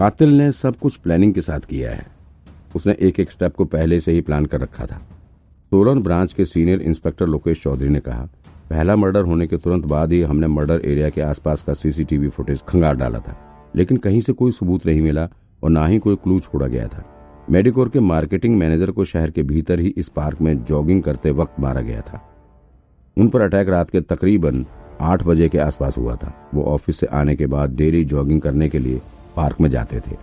कातिल ने सब कुछ प्लानिंग के साथ किया है। उसने एक एक स्टेप को पहले से ही प्लान कर रखा था। सोलन ब्रांच के सीनियर इंस्पेक्टर लोकेश चौधरी ने कहा, पहला मर्डर होने के तुरंत बाद ही हमने मर्डर एरिया के आसपास का सीसीटीवी फुटेज खंगार डाला था। लेकिन कहीं से कोई सबूत नहीं मिला और ना ही कोई क्लू छोड़ा गया था। मेडिकोर के मार्केटिंग मैनेजर को शहर के भीतर ही इस पार्क में जॉगिंग करते वक्त मारा गया था। उन पर अटैक रात के तकरीबन आठ बजे के आसपास हुआ था। वो ऑफ़िस से आने के बाद डेली जॉगिंग करने के लिए पार्क में जाते थे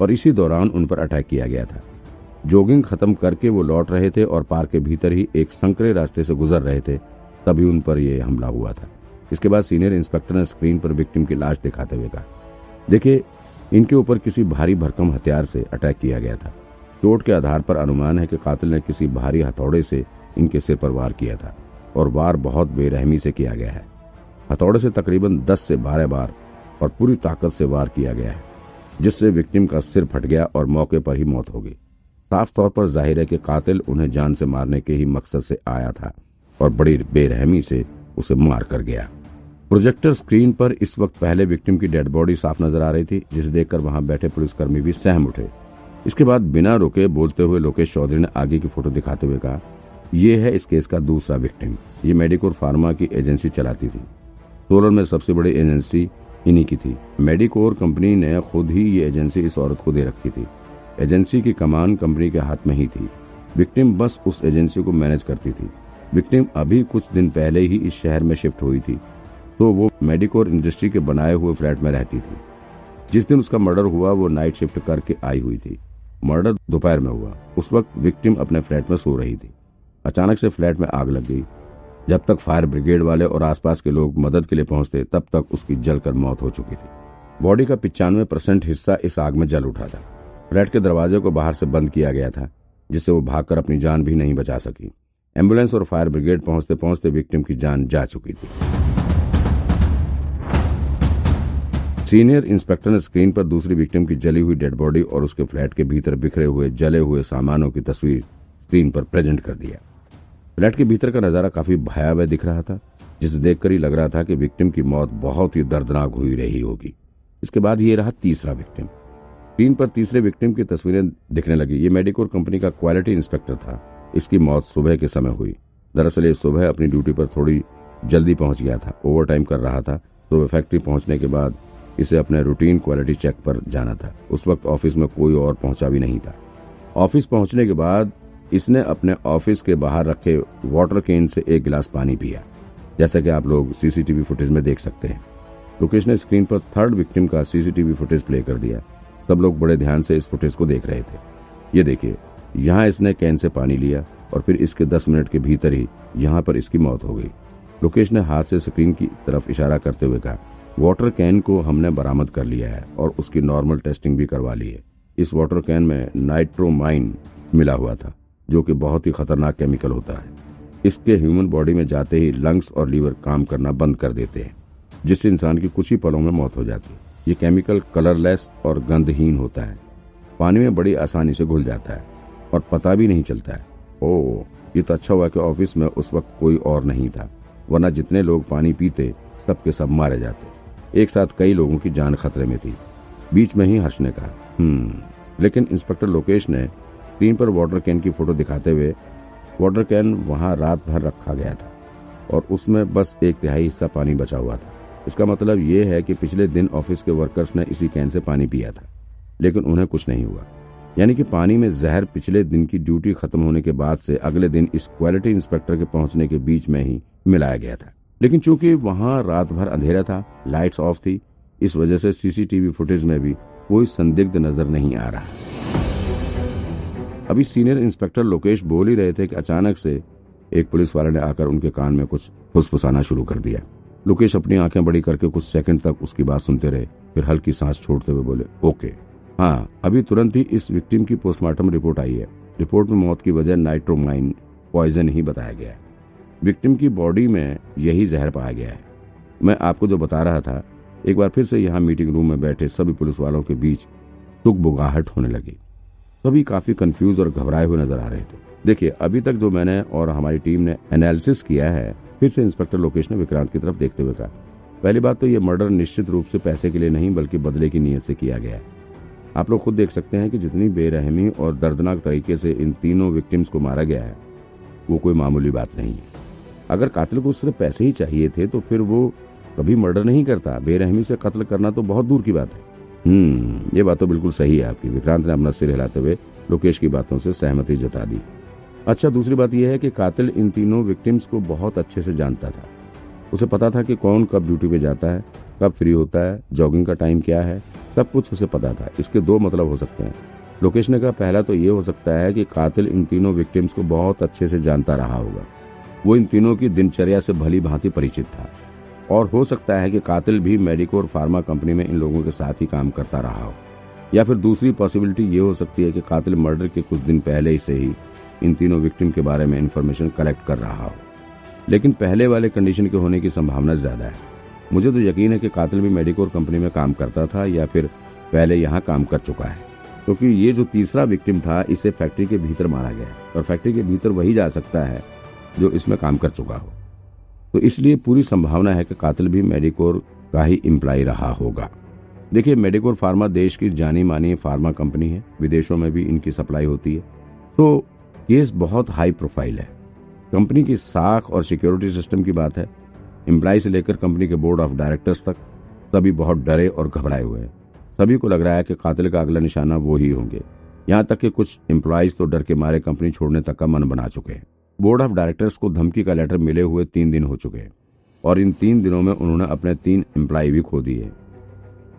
और इसी दौरान उन पर अटैक किया गया था। जॉगिंग खत्म करके वो लौट रहे थे और पार्क के भीतर ही एक संकरे रास्ते से गुजर रहे थे, तभी उन पर यह हमला हुआ था। इसके बाद सीनियर इंस्पेक्टर ने स्क्रीन पर विक्टिम की लाश दिखाते हुए कहा, देखिए, इनके ऊपर किसी भारी भरकम हथियार से अटैक किया गया था। चोट के आधार पर अनुमान है कि कातिल ने किसी भारी हथौड़े से इनके सिर पर वार किया था और वार बहुत बेरहमी से किया गया है। हथौड़े से तकरीबन 10 से 12 बार और पूरी ताकत से वार किया गया है। जिससे विक्टिम का सिर फट गया और मौके पर ही मौत हो गई। साफ़ तौर पर ज़ाहिर है कि कातिल उन्हें जान से मारने के ही मकसद से आया था और बड़ी बेरहमी से उसे मार कर गया। प्रोजेक्टर स्क्रीन पर इस वक्त पहले विक्टिम की डेड बॉडी साफ़ नज़र आ रही थी, जिसे देखकर वहाँ बैठे पुलिसकर्मी भी सहम उठे। इसके बाद बिना रुके बोलते हुए लोकेश चौधरी ने आगे की फ़ोटो दिखाते हुए कहा यह है इस केस का दूसरा विक्टिम ये मेडिकोर फार्मा की एजेंसी चलाती थी। सोलन में सबसे बड़ी एजेंसी इन्हीं की थी। मेडिकोर कंपनी ने खुद ही ये एजेंसी इस औरत को दे रखी थी। एजेंसी की कमान कंपनी के हाथ में ही थी। विक्टिम बस उस एजेंसी को मैनेज करती थी। विक्टिम अभी कुछ दिन पहले ही इस शहर में शिफ्ट हुई थी। तो वो मेडिकोर इंडस्ट्री के बनाए हुए फ्लैट में रहती थी। जिस दिन उसका मर्डर हुआ, वो नाइट शिफ्ट करके आई हुई थी। मर्डर दोपहर में हुआ। उस वक्त विक्टिम अपने फ्लैट में सो रही थी। अचानक से फ्लैट में आग लग गई। जब तक फायर ब्रिगेड वाले और आसपास के लोग मदद के लिए पहुँचते, तब तक उसकी जलकर मौत हो चुकी थी। बॉडी का पिचानवे परसेंट हिस्सा इस आग में जल उठा था। फ्लैट के दरवाजे को बाहर से बंद किया गया था, जिससे वो भागकर अपनी जान भी नहीं बचा सकी। एंबुलेंस और फायर ब्रिगेड पहुँचते पहुँचते विक्टिम की जान जा चुकी थी। सीनियर इंस्पेक्टर ने स्क्रीन पर दूसरी विक्टिम की जली हुई डेड बॉडी और उसके फ्लैट के भीतर बिखरे हुए, जले हुए सामानों की तस्वीर स्क्रीन पर प्रेजेंट कर दिया फ्लैट के भीतर का नज़ारा काफ़ी भयावह दिख रहा था, जिसे देखकर ही लग रहा था कि विक्टिम की मौत बहुत ही दर्दनाक हुई रही होगी। इसके बाद ये रहा तीसरा विक्टिम। स्क्रीन पर तीसरे विक्टिम की तस्वीरें दिखने लगी। ये मेडिकोर कंपनी का क्वालिटी इंस्पेक्टर था। इसकी मौत सुबह के समय हुई। दरअसल ये सुबह अपनी ड्यूटी पर थोड़ी जल्दी पहुँच गया था। ओवर टाइम कर रहा था सुबह फैक्ट्री पहुँचने के बाद इसे अपने रूटीन क्वालिटी चेक पर जाना था। उस वक्त ऑफ़िस में कोई और पहुँचा भी नहीं था। ऑफ़िस पहुँचने के बाद इसने अपने ऑफ़िस के बाहर रखे वाटर केन से एक गिलास पानी पिया, जैसा कि आप लोग सीसीटीवी फुटेज में देख सकते हैं। रुकेश ने स्क्रीन पर थर्ड विक्टिम का सीसीटीवी फुटेज प्ले कर दिया। सब लोग बड़े ध्यान से इस फुटेज को देख रहे थे। ये देखिए, यहाँ इसने कैन से पानी लिया और फिर इसके दस मिनट के भीतर ही यहाँ पर इसकी मौत हो गई। लोकेश ने हाथ से स्क्रीन की तरफ़ इशारा करते हुए कहा, वाटर कैन को हमने बरामद कर लिया है और उसकी नॉर्मल टेस्टिंग भी करवा ली है। इस वाटर कैन में नाइट्रोमाइन मिला हुआ था। जो कि बहुत ही खतरनाक केमिकल होता है। इसके ह्यूमन बॉडी में जाते ही लंग्स और लीवर काम करना बंद कर देते हैं, जिससे इंसान की कुछ ही पलों में मौत हो जाती है। ये केमिकल कलरलेस और गंधहीन होता है। पानी में बड़ी आसानी से घुल जाता है और पता भी नहीं चलता है। ओ ये तो अच्छा हुआ कि ऑफ़िस में उस वक्त कोई और नहीं था, वरना जितने लोग पानी पीते, सबके सब मारे जाते। एक साथ कई लोगों की जान खतरे में थी। बीच में ही हर्ष ने कहा हम्म। लेकिन इंस्पेक्टर लोकेश ने स्क्रीन पर वाटर कैन की फ़ोटो दिखाते हुए वाटर कैन वहाँ रात भर रखा गया था और उसमें बस एक तिहाई हिस्सा पानी बचा हुआ था। इसका मतलब ये है कि पिछले दिन ऑफ़िस के वर्कर्स ने इसी कैन से पानी पिया था, लेकिन उन्हें कुछ नहीं हुआ। यानी कि पानी में जहर पिछले दिन की ड्यूटी खत्म होने के बाद से अगले दिन इस क्वालिटी इंस्पेक्टर के पहुँचने के बीच में ही मिलाया गया था। लेकिन चूँकि वहाँ रात भर अंधेरा था, लाइट्स ऑफ़ थी, इस वजह से सीसीटीवी फुटेज में भी कोई संदिग्ध नज़र नहीं आ रहा। अभी सीनियर इंस्पेक्टर लोकेश बोल ही रहे थे कि अचानक से एक पुलिस वाले ने आकर उनके कान में कुछ फुसफुसाना शुरू कर दिया। लोकेश अपनी आँखें बड़ी करके कुछ सेकंड तक उसकी बात सुनते रहे, फिर हल्की सांस छोड़ते हुए बोले, ओके। हाँ अभी तुरंत ही इस विक्टिम की पोस्टमार्टम रिपोर्ट आई है। रिपोर्ट में मौत की वजह नाइट्रोमाइन पॉइजन ही बताया गया है। विक्टिम की बॉडी में यही जहर पाया गया है। मैं आपको जो बता रहा था, एक बार फिर से यहाँ मीटिंग रूम में बैठे सभी पुलिस वालों के बीच सुख बुगाहट होने लगी। सभी काफ़ी कंफ्यूज और घबराए हुए नज़र आ रहे थे। देखिए, अभी तक जो मैंने और हमारी टीम ने एनालिसिस किया है, फिर से इंस्पेक्टर लोकेश ने विक्रांत की तरफ़ देखते हुए कहा, पहली बात तो ये मर्डर निश्चित रूप से पैसे के लिए नहीं, बल्कि बदले की नीयत से किया गया है। आप लोग खुद देख सकते हैं कि जितनी बेरहमी और दर्दनाक तरीके से इन तीनों विक्टिम्स को मारा गया है, वो कोई मामूली बात नहीं है। अगर कातिल को सिर्फ़ पैसे ही चाहिए थे तो फिर वो कभी मर्डर नहीं करता। बेरहमी से कत्ल करना तो बहुत दूर की बात है। हम्म ये बात तो बिल्कुल सही है आपकी। विक्रांत ने अपना सिर हिलाते हुए लोकेश की बातों से सहमति जता दी। अच्छा दूसरी बात यह है कि कातिल इन तीनों विक्टिम्स को बहुत अच्छे से जानता था। उसे पता था कि कौन कब ड्यूटी पे जाता है, कब फ्री होता है जॉगिंग का टाइम क्या है, सब कुछ उसे पता था। इसके दो मतलब हो सकते हैं। लोकेश ने कहा, पहला तो ये हो सकता है कि कातिल इन तीनों विक्टिम्स को बहुत अच्छे से जानता रहा होगा। वो इन तीनों की दिनचर्या से भली भांति परिचित था। और हो सकता है कि कातिल भी मेडिकोर फार्मा कंपनी में इन लोगों के साथ ही काम करता रहा हो। या फिर दूसरी पॉसिबिलिटी ये हो सकती है कि कातिल मर्डर के कुछ दिन पहले ही से ही इन तीनों विक्टिम के बारे में इन्फॉर्मेशन कलेक्ट कर रहा हो। लेकिन पहले वाले कंडीशन के होने की संभावना ज़्यादा है। मुझे तो यकीन है कि कातिल भी मेडिकोर कंपनी में काम करता था या फिर पहले यहाँ काम कर चुका है। क्योंकि तो ये जो तीसरा विक्टिम था, इसे फैक्ट्री के भीतर मारा गया और फैक्ट्री के भीतर वही जा सकता है जो इसमें काम कर चुका हो। तो इसलिए पूरी संभावना है कि कातिल भी मेडिकोर का ही इम्प्लाई रहा होगा। देखिए, मेडिकोर फार्मा देश की जानी मानी फार्मा कंपनी है, विदेशों में भी इनकी सप्लाई होती है। तो केस बहुत हाई प्रोफ़ाइल है। कंपनी की साख और सिक्योरिटी सिस्टम की बात है। एम्प्लाई से लेकर कंपनी के बोर्ड ऑफ़ डायरेक्टर्स तक सभी बहुत डरे और घबराए हुए हैं। सभी को लग रहा है कि कातिल का अगला निशाना वो ही होंगे। यहाँ तक कि कुछ एम्प्लॉयज़ तो डर के मारे कंपनी छोड़ने तक का मन बना चुके हैं। बोर्ड ऑफ़ डायरेक्टर्स को धमकी का लेटर मिले हुए तीन दिन हो चुके हैं और इन तीन दिनों में उन्होंने अपने तीन एम्प्लॉय भी खो दिए।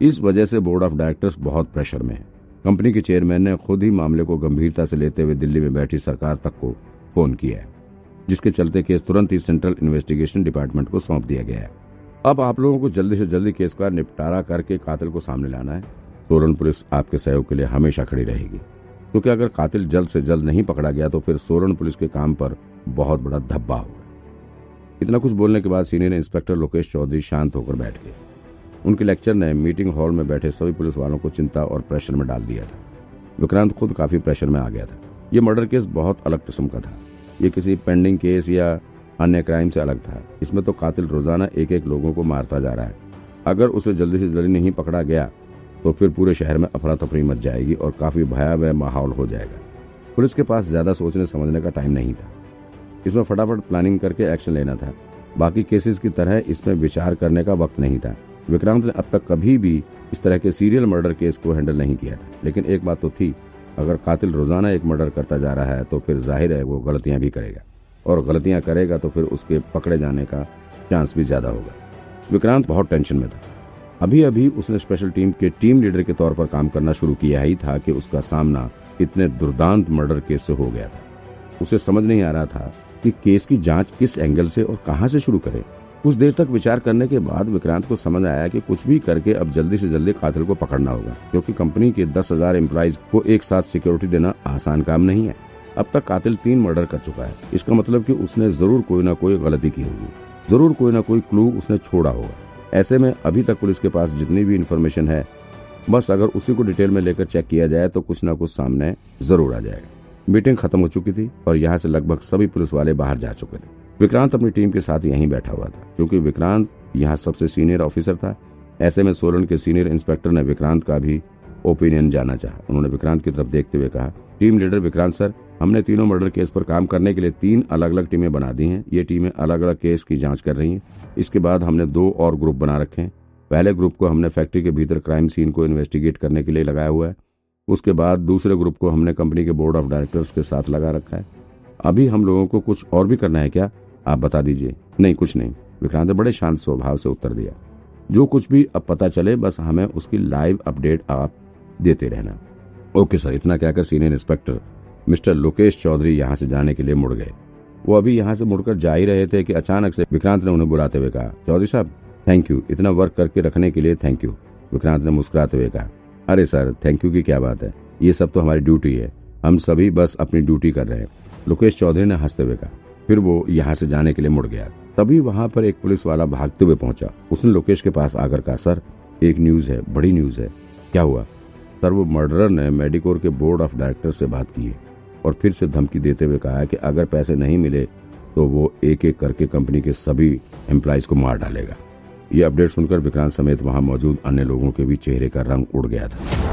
इस वजह से बोर्ड ऑफ़ डायरेक्टर्स बहुत प्रेशर में है। कंपनी के चेयरमैन ने खुद ही मामले को गंभीरता से लेते हुए दिल्ली में बैठी सरकार तक को फ़ोन किया है, जिसके चलते केस तुरंत ही सेंट्रल इन्वेस्टिगेशन डिपार्टमेंट को सौंप दिया गया है। अब आप लोगों को जल्दी से जल्दी केस का निपटारा करके कातिल को सामने लाना है। सोलन पुलिस आपके सहयोग के लिए हमेशा खड़ी रहेगी। क्योंकि अगर कातिल जल्द से जल्द नहीं पकड़ा गया तो फिर सोलन पुलिस के काम पर बहुत बड़ा धब्बा होगा इतना कुछ बोलने के बाद सीनियर इंस्पेक्टर लोकेश चौधरी शांत होकर बैठ गए। उनके लेक्चर ने मीटिंग हॉल में बैठे सभी पुलिस वालों को चिंता और प्रेशर में डाल दिया था। विक्रांत खुद काफ़ी प्रेशर में आ गया था। ये मर्डर केस बहुत अलग किस्म का था। ये किसी पेंडिंग केस या अन्य क्राइम से अलग था। इसमें तो कातिल रोज़ाना एक एक लोगों को मारता जा रहा है। अगर उसे जल्दी से जल्दी नहीं पकड़ा गया तो फिर पूरे शहर में अफरा तफरी मच जाएगी और काफ़ी भयावह माहौल हो जाएगा। पुलिस के पास ज़्यादा सोचने समझने का टाइम नहीं था। इसमें फटाफट प्लानिंग करके एक्शन लेना था। बाकी केसेस की तरह इसमें विचार करने का वक्त नहीं था। विक्रांत ने अब तक कभी भी इस तरह के सीरियल मर्डर केस को हैंडल नहीं किया था। लेकिन एक बात तो थी, अगर कातिल रोज़ाना एक मर्डर करता जा रहा है तो फिर ज़ाहिर है वो गलतियाँ भी करेगा। और गलतियाँ करेगा तो फिर उसके पकड़े जाने का चांस भी ज़्यादा होगा। विक्रांत बहुत टेंशन में था। अभी अभी उसने स्पेशल टीम के टीम लीडर के तौर पर काम करना शुरू किया ही था कि उसका सामना इतने दुर्दांत मर्डर केस से हो गया था। उसे समझ नहीं आ रहा था कि केस की जाँच किस एंगल से और कहाँ से शुरू करे। कुछ देर तक विचार करने के बाद विक्रांत को समझ आया कि कुछ भी करके अब जल्दी से जल्दी कातिल को पकड़ना होगा, क्योंकि कंपनी के दस हज़ार एम्प्लॉयज़ को एक साथ सिक्योरिटी देना आसान काम नहीं है। अब तक कातिल तीन मर्डर कर चुका है। इसका मतलब कि उसने ज़रूर कोई ना कोई गलती की होगी। ज़रूर कोई ना कोई क्लू उसने छोड़ा होगा। ऐसे में अभी तक पुलिस के पास जितनी भी इन्फॉर्मेशन है, बस अगर उसी को डिटेल में लेकर चेक किया जाए तो कुछ ना कुछ सामने ज़रूर आ जाएगा। मीटिंग खत्म हो चुकी थी और यहाँ से लगभग सभी पुलिस वाले बाहर जा चुके थे। विक्रांत अपनी टीम के साथ यहीं बैठा हुआ था, क्योंकि विक्रांत यहाँ सबसे सीनियर ऑफिसर था। ऐसे में सोलन के सीनियर इंस्पेक्टर ने विक्रांत का भी ओपिनियन जाना चाहा। उन्होंने विक्रांत की तरफ़ देखते हुए कहा टीम लीडर विक्रांत सर, हमने तीनों मर्डर केस पर काम करने के लिए तीन अलग अलग टीमें बना दी हैं। ये टीमें अलग अलग केस की जाँच कर रही हैं। इसके बाद हमने दो और ग्रुप बना रखे हैं। पहले ग्रुप को हमने फैक्ट्री के भीतर क्राइम सीन को इन्वेस्टिगेट करने के लिए लगाया हुआ है। उसके बाद दूसरे ग्रुप को हमने कंपनी के बोर्ड ऑफ़ डायरेक्टर्स के साथ लगा रखा है। अभी हम लोगों को कुछ और भी करना है क्या? आप बता दीजिए। नहीं, कुछ नहीं। विक्रांत ने बड़े शांत स्वभाव से उत्तर दिया। जो कुछ भी अब पता चले, बस हमें उसकी लाइव अपडेट आप देते रहना। ओके सर, इतना कहकर senior inspector mister Lokesh Chaudhary यहाँ से जाने के लिए मुड़ गए। वो अभी यहाँ से मुड़कर जा ही रहे थे कि अचानक से विक्रांत ने उन्हें बुलाते हुए कहा, चौधरी साहब थैंक यू इतना वर्क करके रखने के लिए थैंक यू विक्रांत ने मुस्कुराते हुए कहा, अरे सर थैंक यू की क्या बात है? ये सब तो हमारी ड्यूटी है। हम सभी बस अपनी ड्यूटी कर रहे हैं। लोकेश चौधरी ने हँसते हुए कहा, फिर वो यहाँ से जाने के लिए मुड़ गया। तभी वहाँ पर एक पुलिस वाला भागते हुए पहुँचा। उसने लोकेश के पास आकर कहा, सर, एक न्यूज़ है, बड़ी न्यूज़ है। क्या हुआ? सर मर्डर मर्डरर ने मेडिकोर के बोर्ड ऑफ़ डायरेक्टर से बात की और फिर से धमकी देते हुए कहा कि अगर पैसे नहीं मिले तो वो एक एक करके कंपनी के सभी एम्प्लॉयज़ को मार डालेगा। ये अपडेट सुनकर विक्रांत समेत वहाँ मौजूद अन्य लोगों के भी चेहरे का रंग उड़ गया था।